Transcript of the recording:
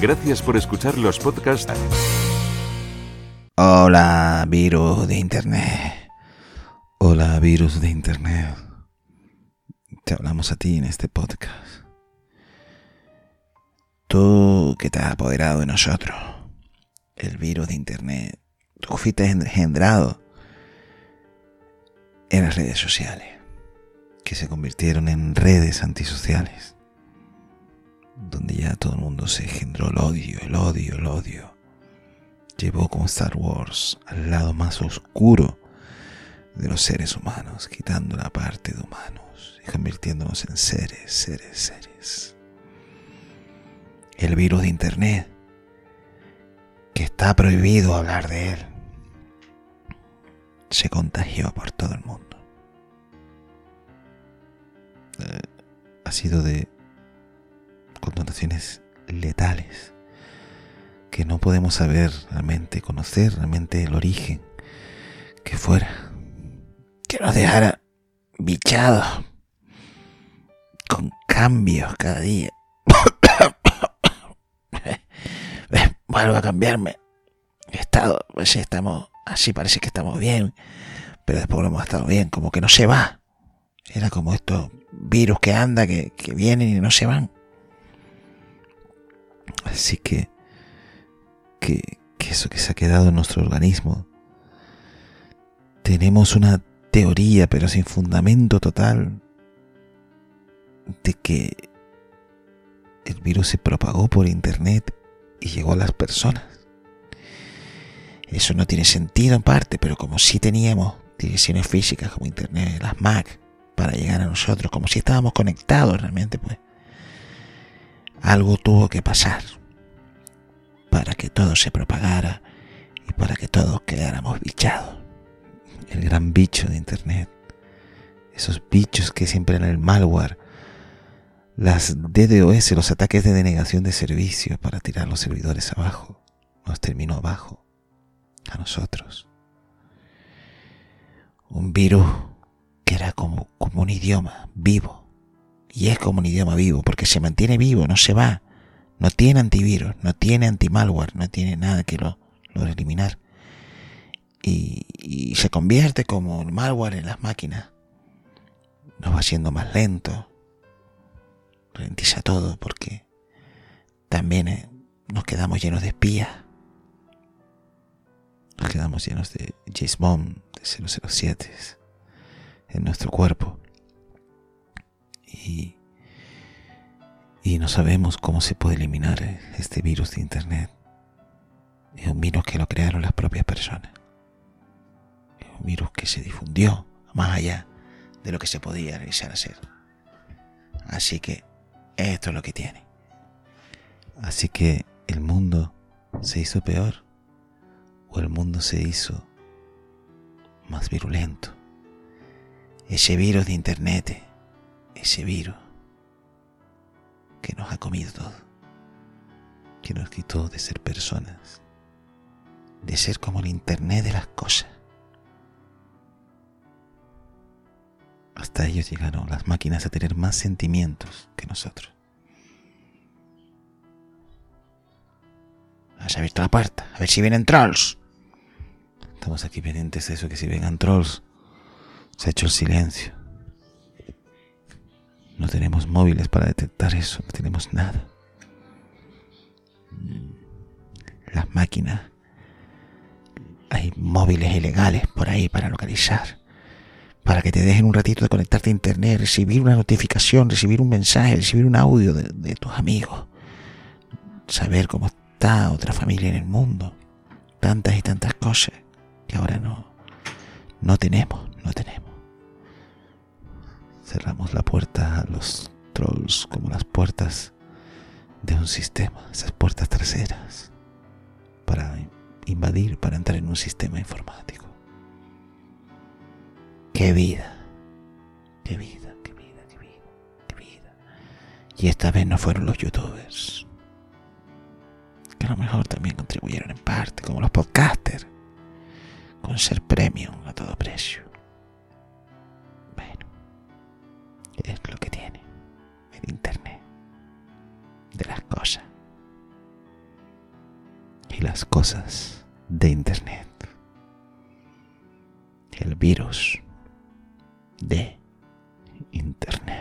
Gracias por escuchar los podcasts. Hola, virus de internet. Hola, virus de internet. Te hablamos a ti en este podcast. Tú que te has apoderado de nosotros. El virus de internet. Tú fuiste engendrado en las redes sociales. Que se convirtieron en redes antisociales donde ya todo el mundo se engendró el odio, el odio, el odio. Llevó como Star Wars al lado más oscuro de los seres humanos, quitando la parte de humanos y convirtiéndonos en seres, seres, seres. El virus de Internet, que está prohibido hablar de él, se contagió por todo el mundo. Eh, ha sido de connotaciones letales que no podemos saber realmente, conocer realmente el origen que fuera, que nos dejara bichados, con cambios cada día. Vuelvo a cambiarme. estado, pues estamos, así parece que estamos bien, pero después no hemos estado bien, como que no se va. Era como estos virus que anda, que vienen y no se van. Así que, que, eso que se ha quedado en nuestro organismo, tenemos una teoría, pero sin fundamento total, de que el virus se propagó por internet y llegó a las personas. Eso no tiene sentido en parte, pero como si teníamos direcciones físicas como internet, las Mac, para llegar a nosotros, como si estábamos conectados realmente, pues algo tuvo que pasar para que todo se propagara y para que todos quedáramos bichados. El gran bicho de Internet. Esos bichos que siempre eran el malware. Las DDoS, los ataques de denegación de servicio para tirar los servidores abajo. Nos terminó abajo. A nosotros. Un virus que era como, como un idioma vivo y es como un idioma vivo, porque se mantiene vivo, no se va. No tiene antivirus, no tiene antimalware, no tiene nada que lo, eliminar. Y, y, se convierte como el malware en las máquinas. Nos va siendo más lento. Ralentiza todo porque también eh, nos quedamos llenos de espías. Nos quedamos llenos de James Bond, de 007 en nuestro cuerpo y, y no sabemos cómo se puede eliminar este virus de Internet. Es un virus que lo crearon las propias personas. Es un virus que se difundió más allá de lo que se podía realizar hacer. Así que esto es lo que tiene. Así que el mundo se hizo peor o el mundo se hizo más virulento. Ese virus de internet ese virus que nos ha comido todo, que nos quitó de ser personas, de ser como el Internet de las cosas. Hasta ellos llegaron las máquinas a tener más sentimientos que nosotros. Has abierto la puerta, a ver si vienen trolls. Estamos aquí pendientes de eso, que si vengan trolls, se ha hecho el silencio. No tenemos móviles para detectar eso, no tenemos nada. Las máquinas. Hay móviles ilegales por ahí para localizar. Para que te dejen un ratito de conectarte a internet, recibir una notificación, recibir un mensaje, recibir un audio de, tus amigos. Saber cómo está otra familia en el mundo. Tantas y tantas cosas que ahora no, no tenemos, no tenemos. Cerramos la puerta a los trolls como las puertas de un sistema, esas puertas traseras, para invadir, para entrar en un sistema informático. ¡Qué vida! ¡Qué vida, qué vida, qué vida, qué vida! Y esta vez no fueron los youtubers, que a lo mejor también contribuyeron en parte, como los podcasters, con ser premium a todo precio. lo que tiene, el Internet, de las cosas. Y las cosas de Internet. El virus de Internet.